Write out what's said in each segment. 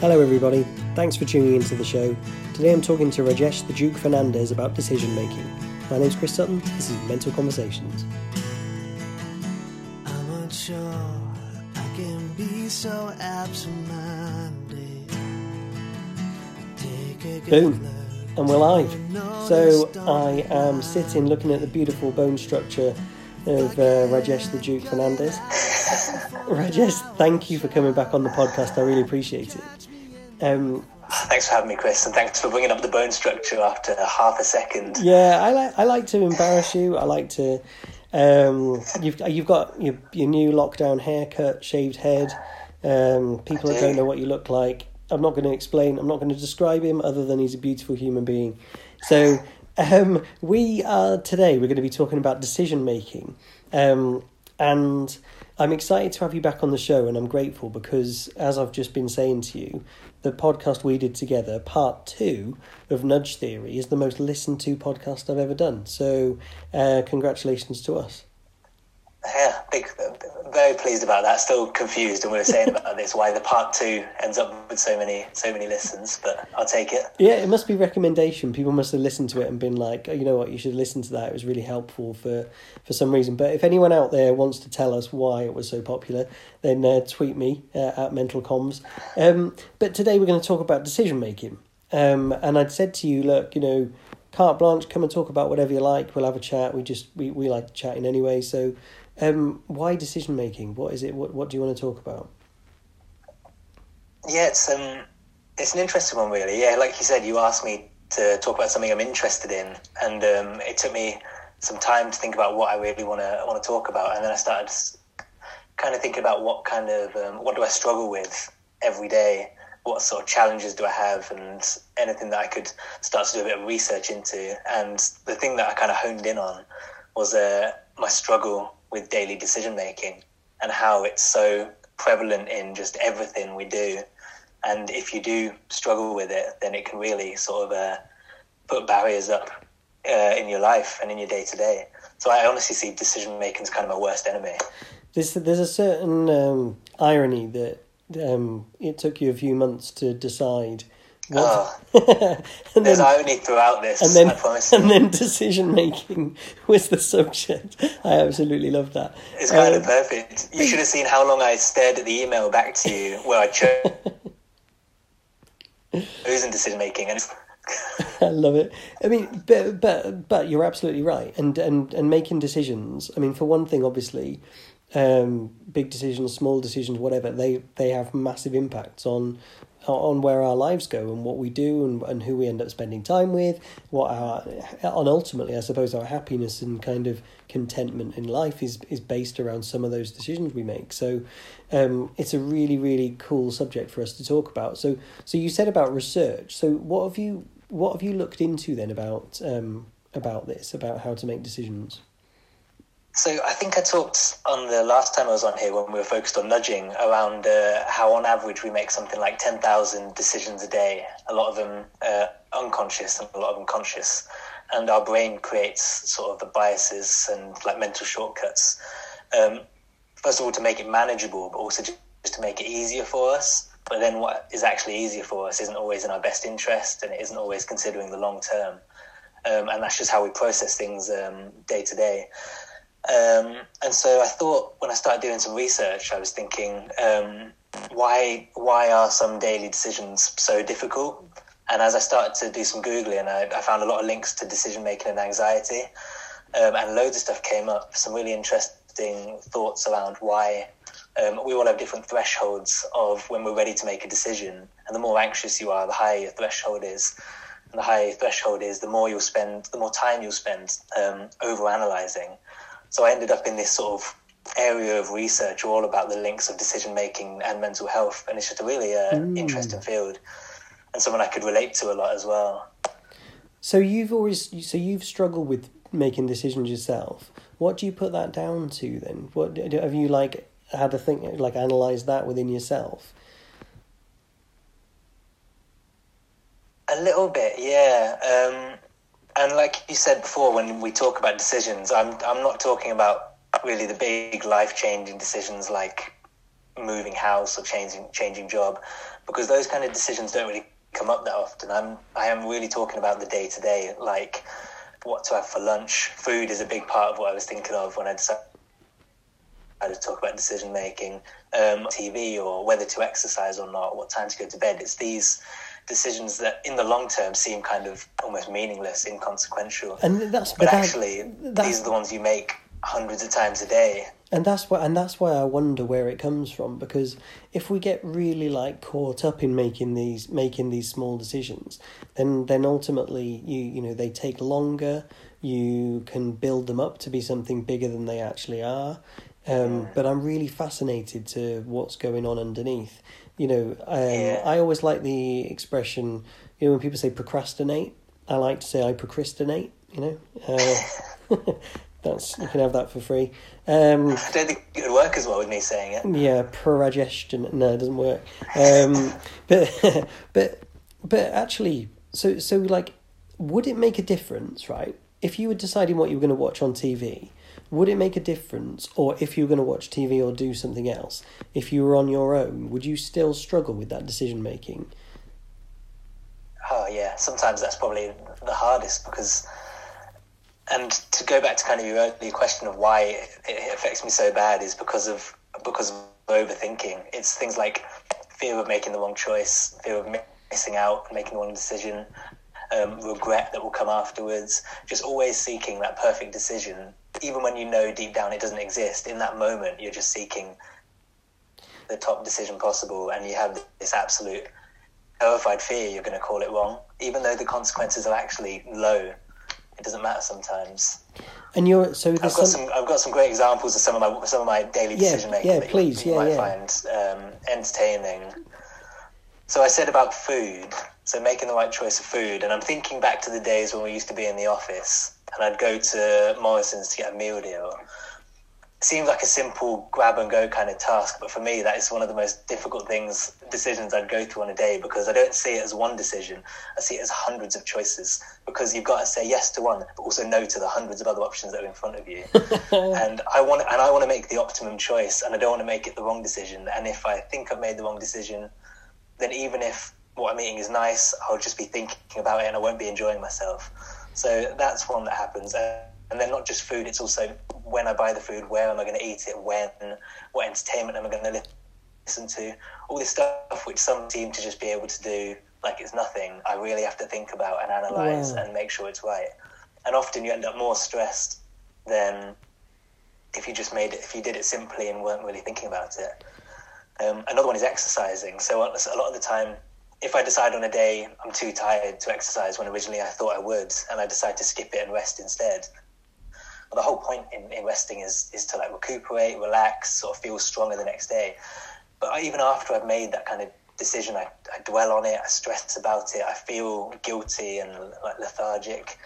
Hello, everybody. Thanks for tuning into the show. Today I'm talking to Rajesh the Duke Fernandez about decision making. My name's Chris Sutton. This is Mental Conversations. I'm unsure I can be so absent-minded. Take a good Boom. And we're live. So I am sitting looking at the beautiful bone structure of uh, Rajesh the Duke Fernandez. Rajesh, thank you for coming back on the podcast. I really appreciate it. Um, Thanks for having me, Chris, and thanks for bringing up the bone structure after half a second. Yeah, I like I like to embarrass you. I like to. Um, you've you've got your your new lockdown haircut, shaved head. Um, people that do. don't know what you look like. I'm not going to explain. I'm not going to describe him other than he's a beautiful human being. So um, we are today. We're going to be talking about decision making, um, and I'm excited to have you back on the show, and I'm grateful because as I've just been saying to you, the podcast we did together, part two of Nudge Theory, is the most listened to podcast I've ever done. So, uh, congratulations to us. Yeah, big, very pleased about that. Still confused, and we were saying about this why the part two ends up with so many so many listens, but I'll take it. Yeah, it must be recommendation. People must have listened to it and been like, oh, you know what, you should listen to that. It was really helpful for, for some reason. But if anyone out there wants to tell us why it was so popular, then uh, tweet me uh, at Mental Comms. Um, but today we're going to talk about decision making. Um, and I'd said to you, look, you know, carte blanche, come and talk about whatever you like. We'll have a chat. We just we, we like chatting anyway. So, um, why decision making? What is it? What what do you want to talk about? Yeah, it's um, it's an interesting one, really. Yeah, like you said, you asked me to talk about something I'm interested in, and um, it took me some time to think about what I really want to want to talk about, and then I started kind of thinking about what kind of um, what do I struggle with every day, what sort of challenges do I have, and anything that I could start to do a bit of research into. And the thing that I kind of honed in on was uh, my struggle with daily decision making and how it's so prevalent in just everything we do. And if you do struggle with it, then it can really sort of uh, put barriers up uh, in your life and in your day to day. So I honestly see decision making as kind of my worst enemy. There's there's a certain um, irony that um, it took you a few months to decide what, and There's then irony throughout this, and then and then decision making was the subject. I absolutely love that. It's kind Um, of perfect. You should have seen how long I stared at the email back to you where I chose in decision making. And I love it. I mean, but but but you're absolutely right. And and and making decisions. I mean, for one thing, obviously, um, big decisions, small decisions, whatever they they have massive impacts on on where our lives go and what we do and and who we end up spending time with. What our and ultimately, I suppose, our happiness and kind of contentment in life is is based around some of those decisions we make. So, um, it's a really really cool subject for us to talk about. So so you said about research. So what have you what have you looked into then about um, about this about how to make decisions? So I think I talked on the last time I was on here when we were focused on nudging around uh, how on average we make something like 10,000 decisions a day, a lot of them uh, unconscious and a lot of them conscious. And our brain creates sort of the biases and like mental shortcuts. Um, first of all, to make it manageable, but also just to make it easier for us. But then what is actually easier for us isn't always in our best interest and it isn't always considering the long term. Um, and that's just how we process things um, day to day. Um, and so I thought when I started doing some research, I was thinking, um, why why are some daily decisions so difficult? And as I started to do some googling, I, I found a lot of links to decision making and anxiety, um, and loads of stuff came up. Some really interesting thoughts around why um, we all have different thresholds of when we're ready to make a decision, and the more anxious you are, the higher your threshold is. And the higher your threshold is, the more you'll spend, the more time you'll spend um, over analyzing. So I ended up in this sort of area of research all about the links of decision making and mental health, and it's just a really uh, interesting field and someone I could relate to a lot as well. So you've always so you've struggled with making decisions yourself. What do you put that down to then? What have you like had to think like analyze that within yourself? A little bit, yeah. Um, and like you said before, when we talk about decisions, I'm I'm not talking about really the big life changing decisions like moving house or changing changing job, because those kind of decisions don't really come up that often. I'm I am really talking about the day to day, like what to have for lunch. Food is a big part of what I was thinking of when I decided to talk about decision making, um, TV or whether to exercise or not, what time to go to bed. It's these decisions that in the long term seem kind of almost meaningless, inconsequential. And that's but that- actually, that's- these are the ones you make hundreds of times a day. and that's why and that's why I wonder where it comes from because if we get really like caught up in making these making these small decisions then then ultimately you you know they take longer you can build them up to be something bigger than they actually are um, but I'm really fascinated to what's going on underneath you know um, Yeah. I always like the expression you know when people say procrastinate I like to say I procrastinate you know uh, that's you can have that for free um, I don't think it would work as well with me saying it. yeah, progestion. No, it doesn't work. Um, but but but actually, so so like, would it make a difference, right? If you were deciding what you were going to watch on TV, would it make a difference, or if you were going to watch TV or do something else, if you were on your own, would you still struggle with that decision making? Oh yeah, sometimes that's probably the hardest because, and to go back to kind of your earlier question of why it, affects me so bad is because of because of overthinking. It's things like fear of making the wrong choice, fear of missing out, making the wrong decision, um, regret that will come afterwards. Just always seeking that perfect decision, even when you know deep down it doesn't exist. In that moment, you're just seeking the top decision possible, and you have this absolute terrified fear you're going to call it wrong, even though the consequences are actually low. It doesn't matter sometimes. And you're so I've got some, some. I've got some great examples of some of my some of my daily Yeah, decision making yeah, that you- please, you, yeah, might yeah. find um, entertaining. So I said about food. So making the right choice of food, and I'm thinking back to the days when we used to be in the office, and I'd go to Morrison's to get a meal deal. It seems like a simple grab and go kind of task, but for me, that is one of the most difficult things, decisions I'd go through on a day because I don't see it as one decision. I see it as hundreds of choices because you've got to say yes to one, but also no to the hundreds of other options that are in front of you. and I want, and I want to make the optimum choice, and I don't want to make it the wrong decision. And if I think I've made the wrong decision, then even if what I'm eating is nice, I'll just be thinking about it and I won't be enjoying myself. So that's one that happens. Uh, And then not just food, it's also when I buy the food, where am I going to eat it, when, what entertainment am I going to listen to, all this stuff which some seem to just be able to do like it's nothing. I really have to think about and analyze Wow. and make sure it's right. And often you end up more stressed than if you just made it, if you did it simply and weren't really thinking about it. Um, another one is exercising. So a lot of the time, if I decide on a day I'm too tired to exercise when originally I thought I would, and I decide to skip it and rest instead, the whole point in, in resting is is to like recuperate, relax, sort of feel stronger the next day. But even after I've made that kind of decision, I, I dwell on it, I stress about it, I feel guilty and like lethargic.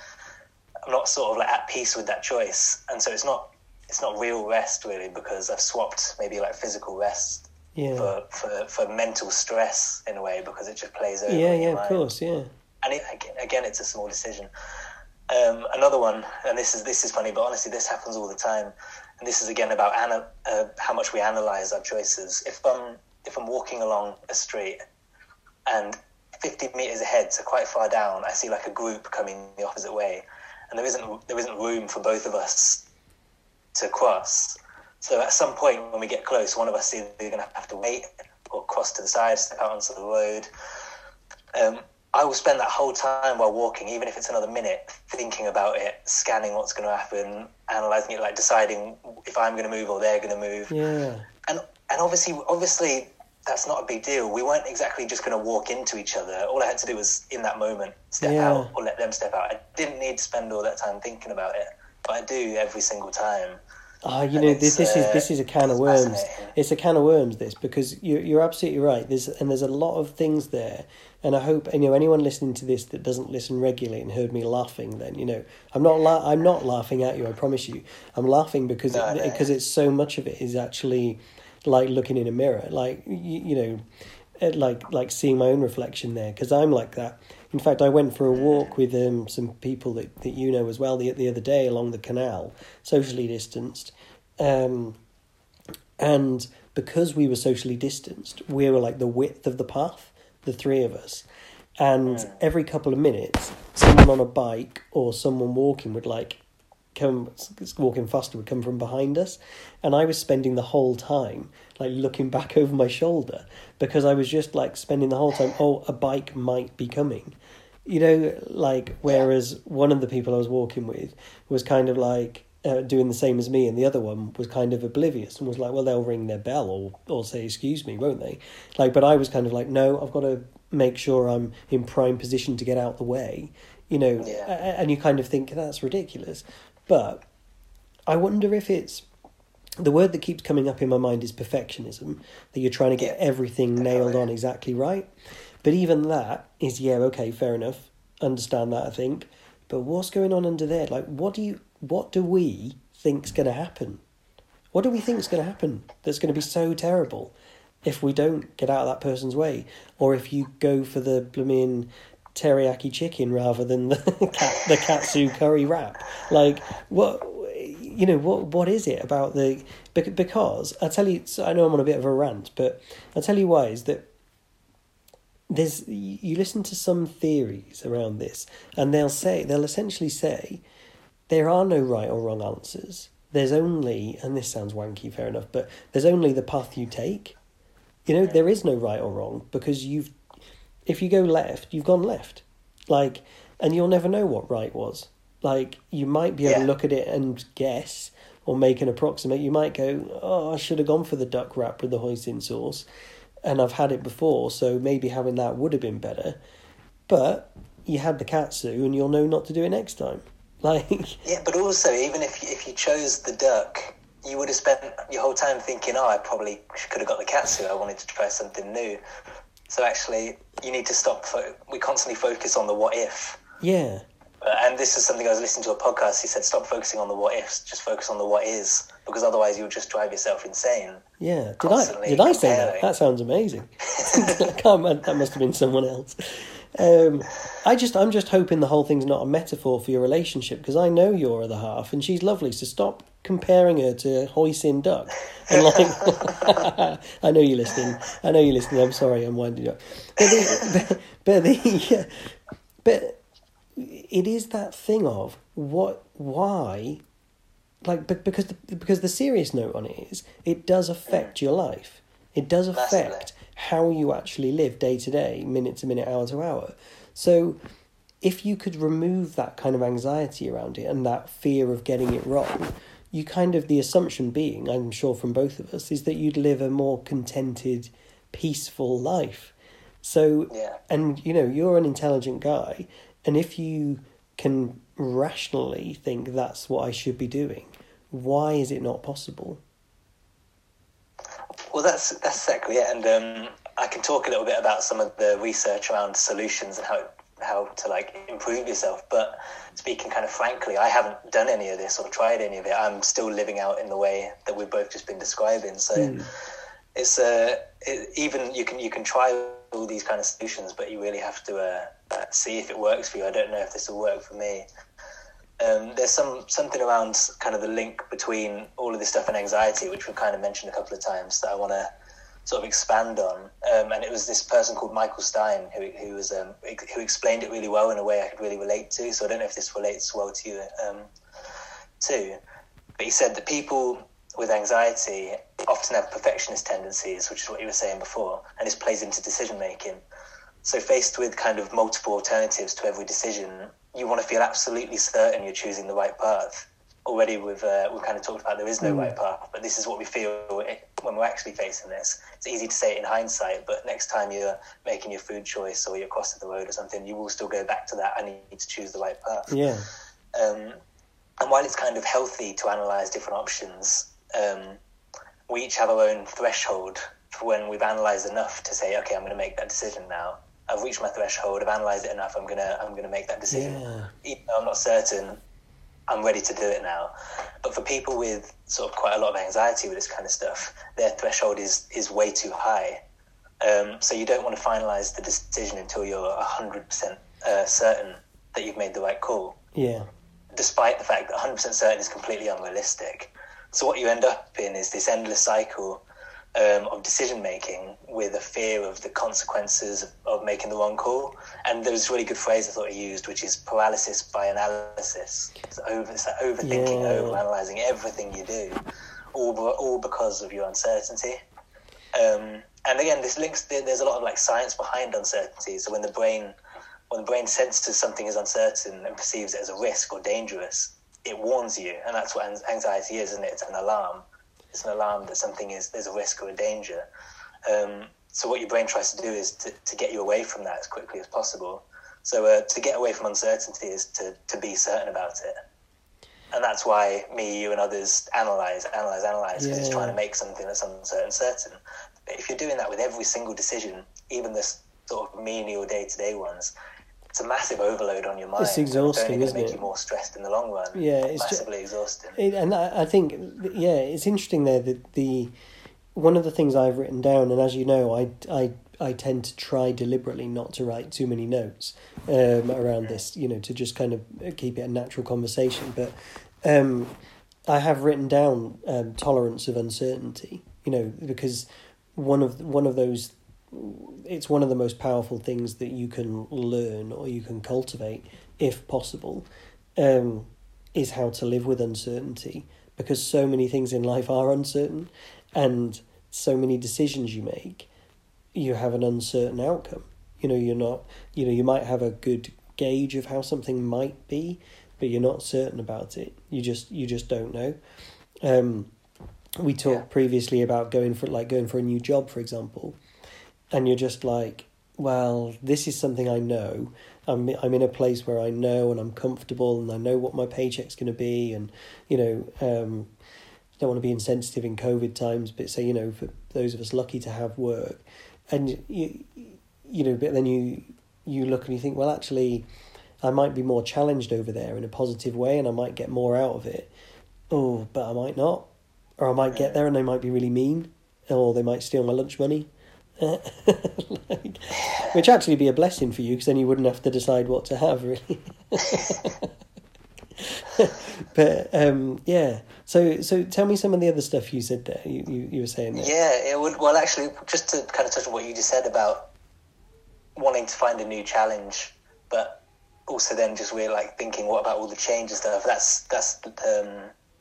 I'm not sort of like at peace with that choice, and so it's not it's not real rest really because I've swapped maybe like physical rest yeah, for, for, for mental stress in a way because it just plays over. yeah, yeah, of mind. course, yeah. And it, again, again, it's a small decision. Um, another one, and this is this is funny, but honestly, this happens all the time. And this is again about ana- uh, how much we analyze our choices. If I'm if I'm walking along a street and 50 meters ahead, so quite far down, I see like a group coming the opposite way, and there isn't there isn't room for both of us to cross. So at some point when we get close, one of us is either going to have to wait or cross to the side, step out onto the road. Um, I will spend that whole time while walking, even if it's another minute, thinking about it, scanning what's going to happen, analyzing it, like deciding if I'm going to move or they're going to move. Yeah, And and obviously, obviously, that's not a big deal. We weren't exactly just going to walk into each other. All I had to do was, in that moment, step Yeah. out or let them step out. I didn't need to spend all that time thinking about it, but I do every single time. Ah, you And know, this, this is uh, this is a can of worms. It's a can of worms. This because you're you're absolutely right. There's and there's a lot of things there, and I hope you know anyone listening to this that doesn't listen regularly and heard me laughing. Then you know I'm not la- I'm not laughing at you. I promise you. I'm laughing because No, it, because it's so much of it is actually like looking in a mirror. Like you, you know, like like seeing my own reflection there because I'm like that. In fact, I went for a walk with um, some people that, that you know as well the the other day along the canal, socially distanced, um, and because we were socially distanced, we were like the width of the path, the three of us. And every couple of minutes, someone on a bike or someone walking would like come walking faster would come from behind us. And i was spending the whole time like looking back over my shoulder because i was just like spending the whole time oh a bike might be coming you know like whereas one of the people i was walking with was kind of like uh, doing the same as me and the other one was kind of oblivious and was like well they'll ring their bell or or say excuse me won't they? Like but i was kind of like no i've got to make sure i'm in prime position to get out the way you know? Yeah. and you kind of think that's ridiculous. But I wonder if it's the word that keeps coming up in my mind is perfectionism, that you're trying to get everything nailed on exactly right. But even that is, yeah, okay, fair enough. Understand that, I think. But what's going on under there? Like, what do you, what do we think's going to happen? What do we think's going to happen that's going to be so terrible if we don't get out of that person's way, or if you go for the blooming teriyaki chicken rather than the cat, the katsu curry wrap? Like, what you know, what what is it about the? Because I tell you, I know I'm on a bit of a rant, but I tell you why is that there's you listen to some theories around this, and they'll say they'll essentially say there are no right or wrong answers. There's only, and this sounds wanky, fair enough, but there's only the path you take. You know, there is no right or wrong because you've, if you go left, you've gone left. Like, and you'll never know what right was. Like, you might be able Yeah. to look at it and guess or make an approximate. You might go, oh, I should have gone for the duck wrap with the hoisin sauce, and I've had it before, so maybe having that would have been better. But you had the katsu, and you'll know not to do it next time. Like, Yeah, but also even if you, if you chose the duck, you would have spent your whole time thinking, "Oh, I probably could have got the katsu. I wanted to try something new." So actually, you need to stop. Fo- we constantly focus on the what if, yeah, and this is something I was listening to a podcast. He said, "Stop focusing on the what ifs. Just focus on the what is, because otherwise you'll just drive yourself insane." Yeah, did I did I say that? That sounds amazing. I can't, that must have been someone else. Um, I just I'm just hoping the whole thing's not a metaphor for your relationship because I know your other half and she's lovely. So stop comparing her to Hoisin Duck. And like, I know you're listening. I know you're listening. I'm sorry. I'm winding up. But the, but, but the but it is that thing of what why like be- because the, because the serious note on it is it does affect your life. It does affect how you actually live day to day minute to minute hour to hour. So if you could remove that kind of anxiety around it and that fear of getting it wrong you kind of the assumption being i'm sure from both of us is that you'd live a more contented peaceful life. So Yeah. and you know you're an intelligent guy and if you can rationally think that's what i should be doing why is it not possible Well, that's that's exactly it, and um, I can talk a little bit about some of the research around solutions and how how to like improve yourself. But speaking kind of frankly, I haven't done any of this or tried any of it. I'm still living out in the way that we've both just been describing. So it's uh, it, even you can you can try all these kind of solutions, but you really have to uh, uh, see if it works for you. I don't know if this will work for me. Um, there's some something around kind of the link between all of this stuff and anxiety, which we've kind of mentioned a couple of times that I want to sort of expand on. Um, and it was this person called Michael Stein who who was um, who explained it really well in a way I could really relate to. So I don't know if this relates well to you um, too. But he said that people with anxiety often have perfectionist tendencies, which is what you were saying before, and this plays into decision making. So, faced with kind of multiple alternatives to every decision, you want to feel absolutely certain you're choosing the right path. Already, we've uh, we've kind of talked about there is no right path, but this is what we feel when we're actually facing this. It's easy to say it in hindsight, but next time you're making your food choice or you're crossing the road or something, you will still go back to that. I need to choose the right path. yeah Um, and while it's kind of healthy to analyze different options, um, we each have our own threshold for when we've analyzed enough to say, okay, I'm going to make that decision now. I've reached my threshold. I've analyzed it enough. I'm gonna I'm gonna make that decision. Yeah. Even though I'm not certain, I'm ready to do it now. But for people with sort of quite a lot of anxiety with this kind of stuff, their threshold is is way too high. Um, so you don't want to finalize the decision until you're hundred percent uh, certain that you've made the right call yeah despite the fact that 100% certain is completely unrealistic. So what you end up in is this endless cycle um, of decision making with a fear of the consequences of, of making the wrong call. And there was a really good phrase I thought he used, which is paralysis by analysis. It's, over, it's that overthinking, Yeah. overanalyzing everything you do, all, all because of your uncertainty. Um, and again, this links. there- There's a lot of like science behind uncertainty. So when the brain, when the brain senses something is uncertain and perceives it as a risk or dangerous, it warns you, and that's what anxiety is, isn't it? It's an alarm. It's an alarm that something is there's a risk or a danger. Um, so what your brain tries to do is to, to get you away from that as quickly as possible. So uh, to get away from uncertainty is to, to be certain about it. And that's why me, you, and others analyze, analyze, analyze, because it's trying to make something that's uncertain certain. But if you're doing that with every single decision, even the sort of menial day to day ones, it's a massive overload on your mind. It's exhausting, gonna isn't make it? you more stressed in the long run. Yeah, it's massively exhausting. It, and I, I think, yeah, it's interesting there that the one of the things I've written down, and as you know, I, I, I tend to try deliberately not to write too many notes um, around this, you know, to just kind of keep it a natural conversation. But um, I have written down um, tolerance of uncertainty, you know, because one of one of those, it's one of the most powerful things that you can learn or you can cultivate, if possible. Um, is how to live with uncertainty because so many things in life are uncertain and so many decisions you make you have an uncertain outcome you know you're not you know you might have a good gauge of how something might be but you're not certain about it you just you just don't know um we talked Yeah. previously about going for like going for a new job for example and you're just like well this is something i know. I'm i'm in a place where i know and i'm comfortable and i know what my paycheck's going to be and you know um don't want to be insensitive in covid times but say you know for those of us lucky to have work. And you you know but then you you look and you think well actually i might be more challenged over there in a positive way and i might get more out of it. Oh but i might not. Or i might get there and they might be really mean or they might steal my lunch money like, which actually be a blessing for you because then you wouldn't have to decide what to have really but um yeah so so tell me some of the other stuff you said there you you, you were saying there. Yeah, it would. Well, actually, just to kind of touch on what you just said about wanting to find a new challenge, but also then just we're like thinking, what about all the change and stuff? That's that's um,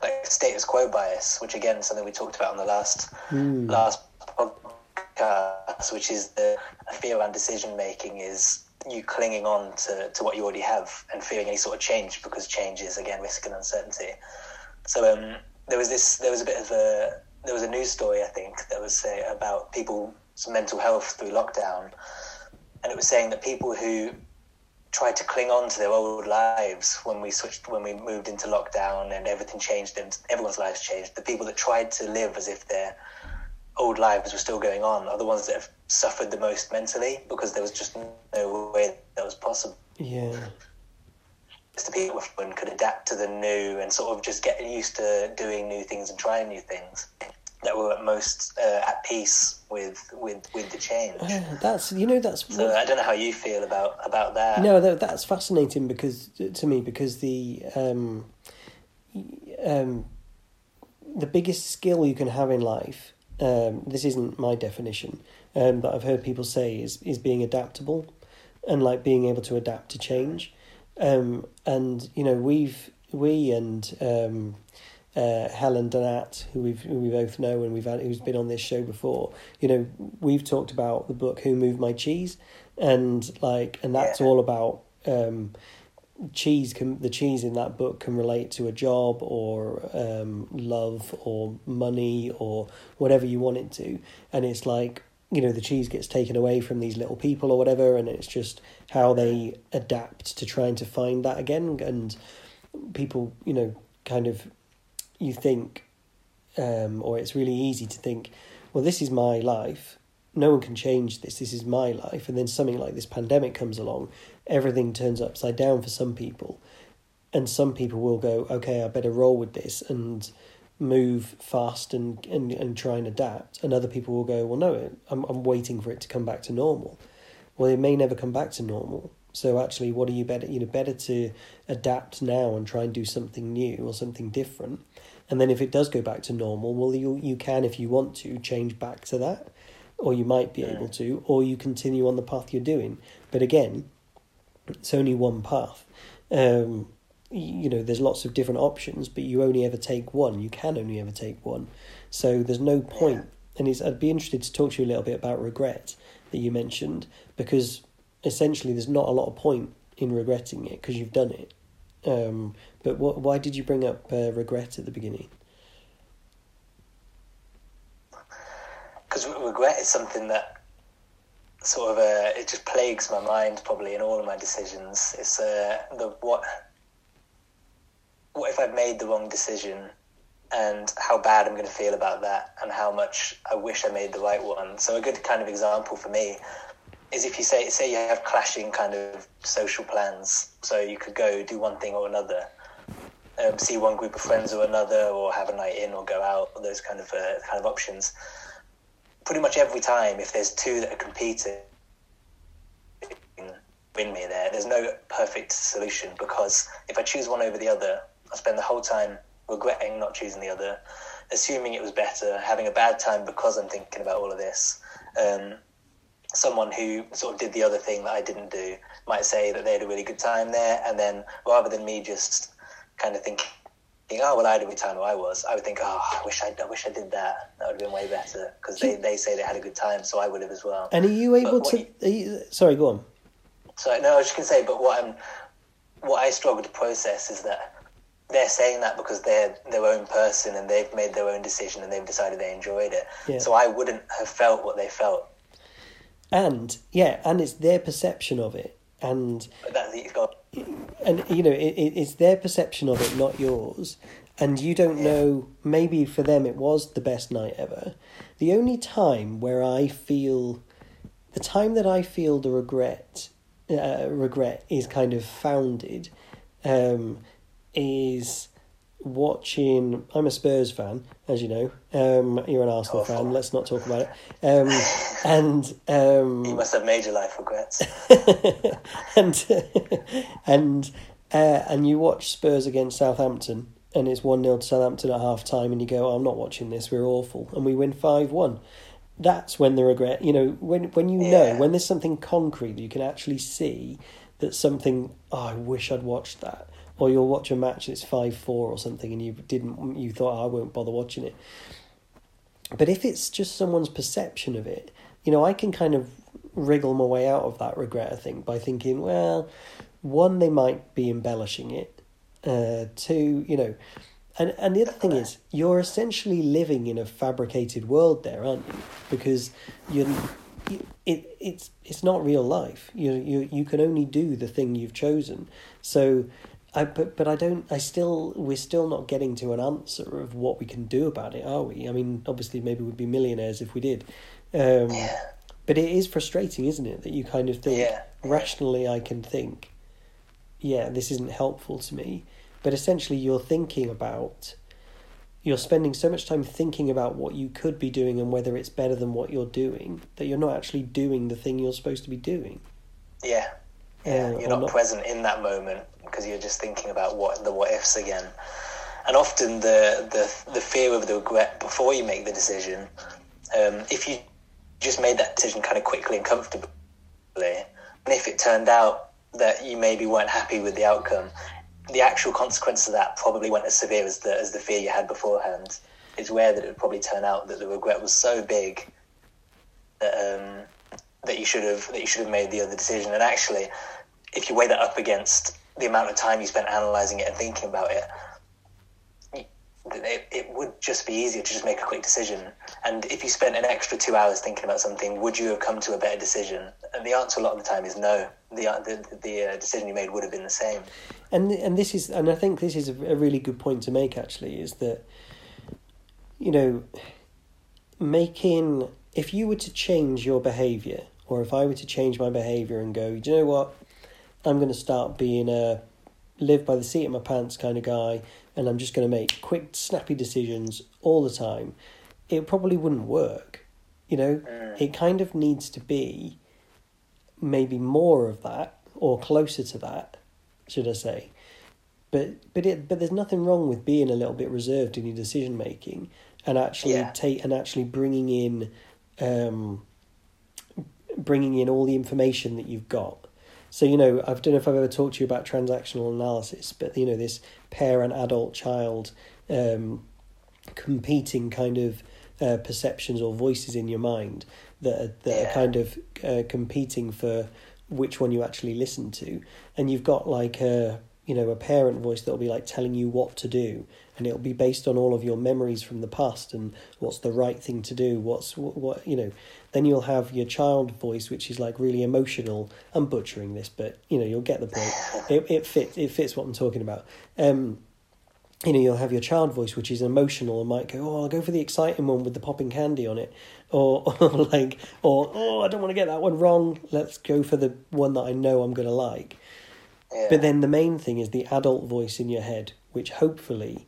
like status quo bias, which again something we talked about on the last Hmm. last which is the fear around decision making is you clinging on to, to what you already have and fearing any sort of change because change is again risk and uncertainty. So um, there was this, there was a bit of a, there was a news story I think that was say about people's mental health through lockdown, and it was saying that people who tried to cling on to their old lives when we switched, when we moved into lockdown and everything changed and everyone's lives changed. The people that tried to live as if their old lives were still going on are the ones that have suffered the most mentally because there was just no way that was possible. yeah It's the people who could adapt to the new and sort of just get used to doing new things and trying new things that were at most uh, at peace with with with the change. Yeah, that's you know that's So I don't know how you feel about about that. no that, that's fascinating because to me because the um um the biggest skill you can have in life um this isn't my definition um but I've heard people say is is being adaptable and like being able to adapt to change um and you know we've we and um uh, Helen Donat, who we've who we both know and we've had who's been on this show before. You know, we've talked about the book Who Moved My Cheese, and like, and that's Yeah. all about um, cheese. Can the cheese in that book can relate to a job or um, love or money or whatever you want it to, and it's like you know the cheese gets taken away from these little people or whatever, and it's just how they adapt to trying to find that again, and people you know kind of you think, um, or it's really easy to think, well, this is my life. No one can change this. This is my life. And then something like this pandemic comes along, everything turns upside down for some people. And some people will go, okay, I better roll with this and move fast and, and, and try and adapt. And other people will go, well, no, I'm, I'm waiting for it to come back to normal. Well, it may never come back to normal. So actually, what are you better? You know, better to adapt now and try and do something new or something different And then if it does go back to normal, well, you you can, if you want to, change back to that, or you might be able to, or you continue on the path you're doing. But again, it's only one path. Um, you know, there's lots of different options, but you only ever take one. You can only ever take one. So there's no point. And it's, I'd be interested to talk to you a little bit about regret that you mentioned, because essentially there's not a lot of point in regretting it because you've done it. Um, but what, why did you bring up uh, regret at the beginning? because regret is something that sort of uh, it just plagues my mind probably in all of my decisions. It's uh, the what what if I've made the wrong decision and how bad I'm going to feel about that and how much I wish I made the right one. So a good kind of example for me is if you say say you have clashing kind of social plans. So you could go do one thing or another. Um, see one group of friends or another, or have a night in, or go out, those kind of uh, kind of options pretty much every time, if there's two that are competing, win me there. There's no perfect solution because if I choose one over the other, I spend the whole time regretting not choosing the other, assuming it was better, having a bad time because I'm thinking about all of this. Um, someone who sort of did the other thing that I didn't do might say that they had a really good time there, and then rather than me just kind of thinking, oh well, I had a good time where I was, I would think, oh, I wish I, I wish I did that. That would have been way better because they, they say they had a good time, so I would have as well. And are you able what to? you- are you, sorry, go on. So no, I was just gonna say, but what I'm, what I struggle to process is that they're saying that because they're their own person and they've made their own decision and they've decided they enjoyed it. Yeah. So I wouldn't have felt what they felt. And yeah, and it's their perception of it, and But that you've got and you know it, it, it's their perception of it, not yours. And you don't know. Maybe for them it was the best night ever. The only time where I feel, the time that I feel the regret, uh, regret is kind of founded, um, is watching. I'm a Spurs fan, as you know. Um, you're an Arsenal Awful. fan. Let's not talk about it. Um, and um, you must have major life regrets. and and uh, and you watch Spurs against Southampton, and it's one 0 to Southampton at half time, and you go, "I'm not watching this. We're awful," and we win five one. That's when the regret, you know, when when you know when there's something concrete that you can actually see that something. Oh, I wish I'd watched that. Or you'll watch a match and it's five four or something, and you didn't. You thought "Oh, I won't bother watching it. But if it's just someone's perception of it, you know, I can kind of wriggle my way out of that regret, I think, by thinking, well, one, they might be embellishing it. Uh, two, you know, and, and the other thing is, you're essentially living in a fabricated world there, aren't you? Because you're, it, it's, it's not real life. You, you, you can only do the thing you've chosen. So, I, but but I don't. I still we're still not getting to an answer of what we can do about it, are we? I mean, obviously, maybe we'd be millionaires if we did. Um, Yeah. But it is frustrating, isn't it, that you kind of think Yeah. rationally, I can think, yeah, this isn't helpful to me. But essentially, you're thinking about, you're spending so much time thinking about what you could be doing and whether it's better than what you're doing that you're not actually doing the thing you're supposed to be doing. Yeah. Yeah, Uh, you're not, not- present in that moment because you're just thinking about what the what ifs again. And often the the the fear of the regret before you make the decision, um, if you just made that decision kind of quickly and comfortably, and if it turned out that you maybe weren't happy with the outcome, the actual consequence of that probably weren't as severe as the as the fear you had beforehand. It's rare that it would probably turn out that the regret was so big that um, that you should have that you should have made the other decision. And actually, if you weigh that up against the amount of time you spent analyzing it and thinking about it, it, it would just be easier to just make a quick decision. And if you spent an extra two hours thinking about something, would you have come to a better decision? And the answer a lot of the time is no. The the, the uh, decision you made would have been the same. and and this is and I think this is a, a really good point to make actually is that you know making if you were to change your behavior or if I were to change my behavior and go do you know what I'm going to start being a live by the seat of my pants kind of guy and I'm just going to make quick snappy decisions all the time. It probably wouldn't work you know? It kind of needs to be maybe more of that or closer to that should I say. But but it but there's nothing wrong with being a little bit reserved in your decision making and actually Yeah. take and actually bringing in um bringing in all the information that you've got so you know i don't know if i've ever talked to you about transactional analysis but you know this parent adult child um competing kind of uh, perceptions or voices in your mind that are, that Yeah. are kind of uh, competing for which one you actually listen to and you've got like a you know a parent voice that'll be like telling you what to do and it'll be based on all of your memories from the past and what's the right thing to do what's what, what you know then you'll have your child voice which is like really emotional i'm butchering this but you know you'll get the point it, it fits it fits what i'm talking about um you know, you'll have your child voice, which is emotional, and might go, "Oh, I'll go for the exciting one with the popping candy on it," or, or like, or "Oh, I don't want to get that one wrong. Let's go for the one that I know I'm going to like." Yeah. But then the main thing is the adult voice in your head, which hopefully,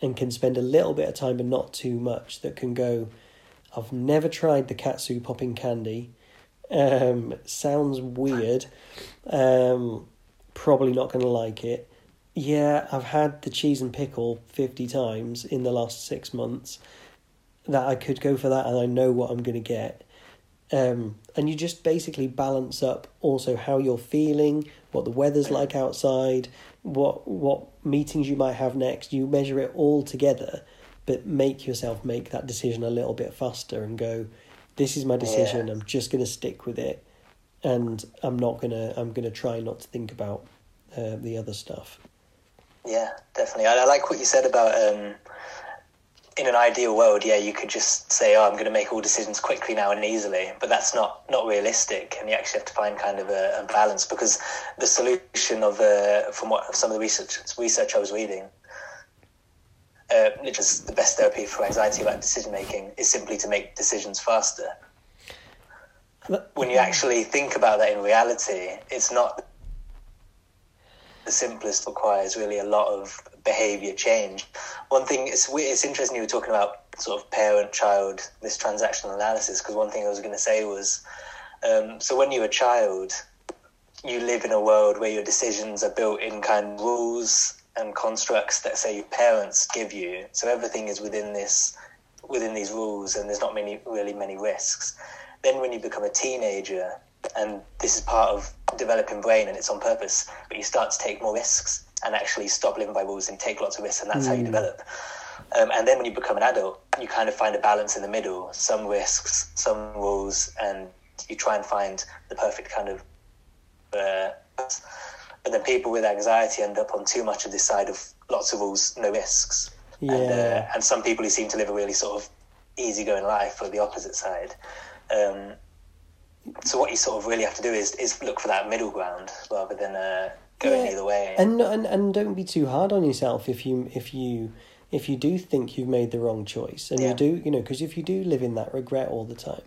and can spend a little bit of time, but not too much, that can go, "I've never tried the katsu popping candy. Um, sounds weird. Um, probably not going to like it." yeah, I've had the cheese and pickle 50 times in the last six months, that I could go for that and I know what I'm going to get. Um, and you just basically balance up also how you're feeling, what the weather's like outside, what what meetings you might have next. You measure it all together, but make yourself make that decision a little bit faster and go, this is my decision. Yeah. I'm just going to stick with it, and I'm not gonna. I'm gonna try not to think about uh, the other stuff. Yeah, definitely. I, I like what you said about um, in an ideal world, yeah, you could just say, "Oh, I'm going to make all decisions quickly now and easily," but that's not not realistic, and you actually have to find kind of a, a balance because the solution of uh, from what some of the research research I was reading. Uh, which is the best therapy for anxiety about decision making is simply to make decisions faster. When you actually think about that in reality, it's not the simplest requires really a lot of behavior change. One thing it's it's interesting you were talking about sort of parent child this transactional analysis because one thing I was going to say was um, so when you're a child you live in a world where your decisions are built in kind of rules and constructs that say your parents give you. So everything is within this within these rules and there's not many really many risks. Then when you become a teenager and this is part of developing brain and it's on purpose but you start to take more risks and actually stop living by rules and take lots of risks and that's how you develop. Um, and then when you become an adult you kind of find a balance in the middle some risks some rules and you try and find the perfect kind of uh, but then people with anxiety end up on too much of this side of lots of rules no risks and, uh, Yeah. and some people who seem to live a really sort of easygoing life are the opposite side um, so what you sort of really have to do is is look for that middle ground rather than uh, going Yeah, either way. and and and don't be too hard on yourself if you if you if you do think you've made the wrong choice and Yeah. you do you know because if you do live in that regret all the time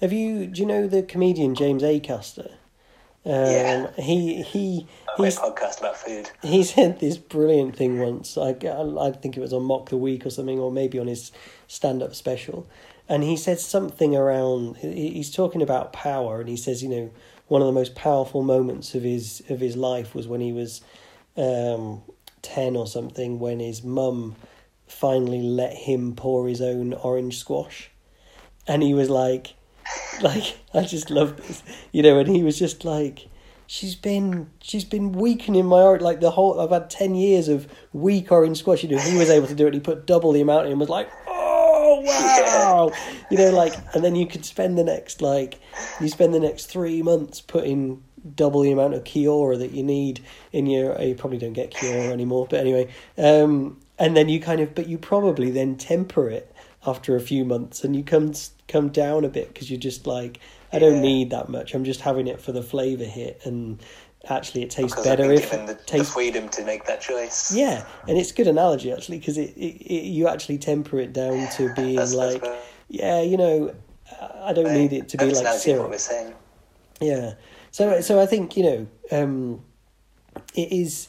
have you do you know the comedian james acaster um, Yeah. he he a he's podcast about food. he said this brilliant thing once. I, I think it was on Mock the Week or something, or maybe on his stand up special. And he said something around. he- He's talking about power, and he says, you know, one of the most powerful moments of his of his life was when he was um, ten or something, when his mum finally let him pour his own orange squash, and he was like, like I just love this, you know. And he was just like, she's been she's been weakening my orange like the whole. I've had ten years of weak orange squash. You know, he was able to do it. He put double the amount in and was like, oh wow, you know, like, and then you could spend the next like you spend the next three months putting double the amount of Kia-Ora that you need in your. You probably don't get Kia-Ora anymore, but anyway, um, and then you kind of, but you probably then temper it after a few months, and you come come down a bit because you're just like, I don't Yeah. need that much. I'm just having it for the flavor hit, and actually it tastes Because better if given the, the freedom to make that choice. yeah, and it's a good analogy actually because it, it, it you actually temper it down to being That's- like, yeah, you know, I don't need it to be like syrup. we're saying. Yeah. So so I think, you know, um it is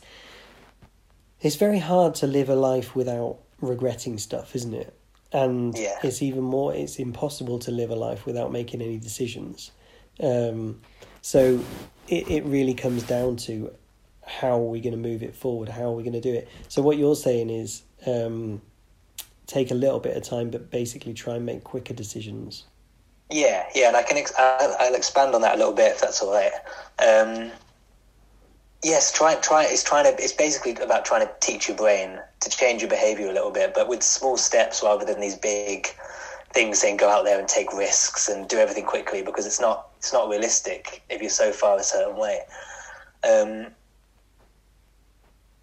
it's very hard to live a life without regretting stuff, isn't it? And Yeah. it's even more it's impossible to live a life without making any decisions. Um so it, it really comes down to how are we going to move it forward? How are we going to do it? So what you're saying is um, take a little bit of time, but basically try and make quicker decisions. Yeah, yeah, and I can ex- I'll, I'll expand on that a little bit if that's all right. Um, yes, try try. It's trying to. It's basically about trying to teach your brain to change your behavior a little bit, but with small steps rather than these big things saying go out there and take risks and do everything quickly because it's not it's not realistic if you're so far a certain way. Um,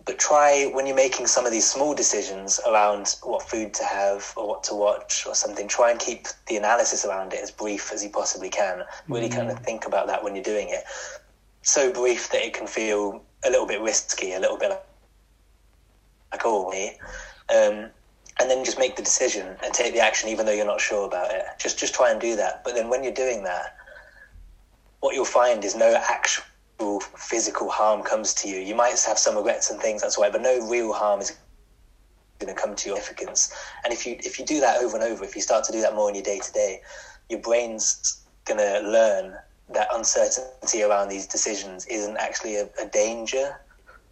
but try when you're making some of these small decisions around what food to have or what to watch or something try and keep the analysis around it as brief as you possibly can really kind of think about that when you're doing it so brief that it can feel a little bit risky a little bit like, like oh me um, and then just make the decision and take the action even though you're not sure about it just just try and do that but then when you're doing that what you'll find is no actual physical harm comes to you. You might have some regrets and things, that's why, but no real harm is going to come to your significance. And if you if you do that over and over, if you start to do that more in your day to day, your brain's going to learn that uncertainty around these decisions isn't actually a, a, danger.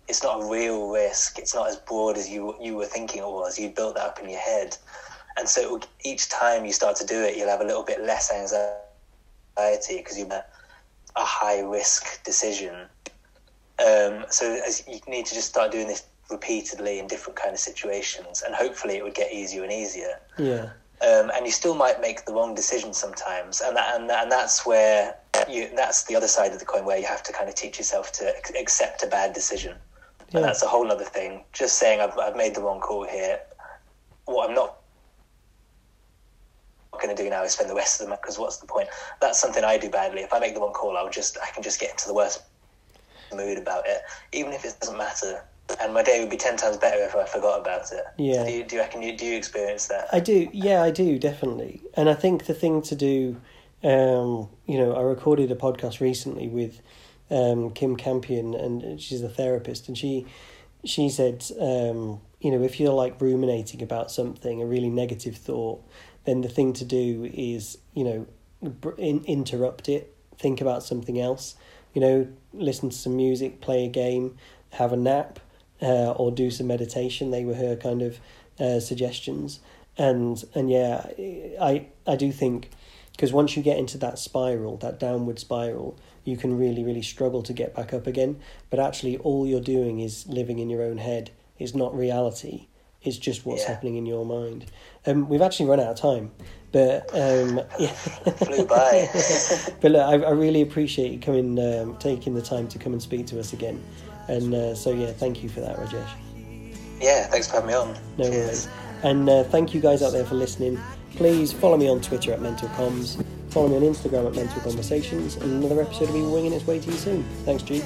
It's not a real risk. It's not as broad as you you were thinking it was. You built that up in your head, and so each time you start to do it, you'll have a little bit less anxiety because you a high risk decision. Um, so as you need to just start doing this repeatedly in different kind of situations, and hopefully it would get easier and easier. Yeah. Um, and you still might make the wrong decision sometimes, and that, and and that's where you that's the other side of the coin where you have to kind of teach yourself to accept a bad decision, yeah. and that's a whole other thing. Just saying I've I've made the wrong call here. What I'm not going to do now is spend the rest of them because what's the point? That's something I do badly. If I make the wrong call, I'll just I can just get into the worst mood about it, even if it doesn't matter. And my day would be ten times better if I forgot about it. Yeah. Do you, do you reckon you do you experience that? I do. Yeah, I do definitely. And I think the thing to do, um, you know, I recorded a podcast recently with um, Kim Campion, and she's a therapist, and she she said, um, you know, if you're like ruminating about something, a really negative thought, then the thing to do is, you know, in, interrupt it, think about something else, you know, listen to some music, play a game, have a nap, uh, or do some meditation. They were her kind of uh, suggestions. And and yeah, I I do think because once you get into that spiral, that downward spiral, you can really really struggle to get back up again. But actually, all you're doing is living in your own head. It's not reality. It's just what's yeah. happening in your mind. Um, we've actually run out of time, but um, yeah, flew by. but look, I, I, really appreciate you coming, um, taking the time to come and speak to us again, and uh, so yeah, thank you for that, Rajesh. Yeah, thanks for having me on. No Cheers. worries. And uh, thank you guys out there for listening. Please follow me on Twitter at Mental Comms. Follow me on Instagram at Mental Conversations. And another episode will be winging its way to you soon. Thanks, G.